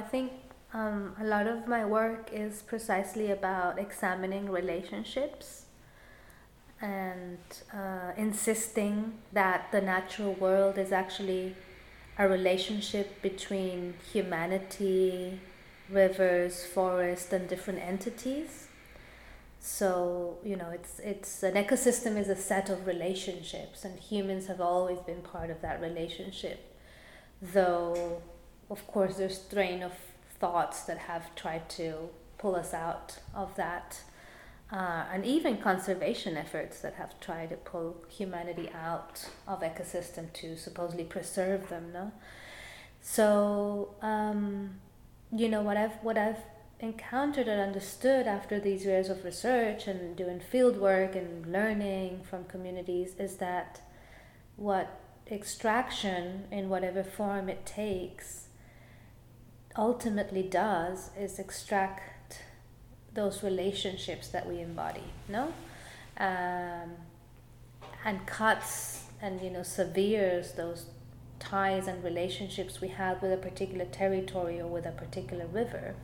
I think um, a lot of my work is precisely about examining relationships and uh, insisting that the natural world is actually a relationship between humanity, rivers, forests, and different entities. So you know, it's it's an ecosystem is a set of relationships, and humans have always been part of that relationship. Though, of course, there's strain of thoughts that have tried to pull us out of that, uh, and even conservation efforts that have tried to pull humanity out of ecosystem to supposedly preserve them. No, so um, you know what I've what I've encountered and understood after these years of research and doing field work and learning from communities is that what extraction in whatever form it takes ultimately does is extract those relationships that we embody no? Um, and cuts and you know severes those ties and relationships we have with a particular territory or with a particular river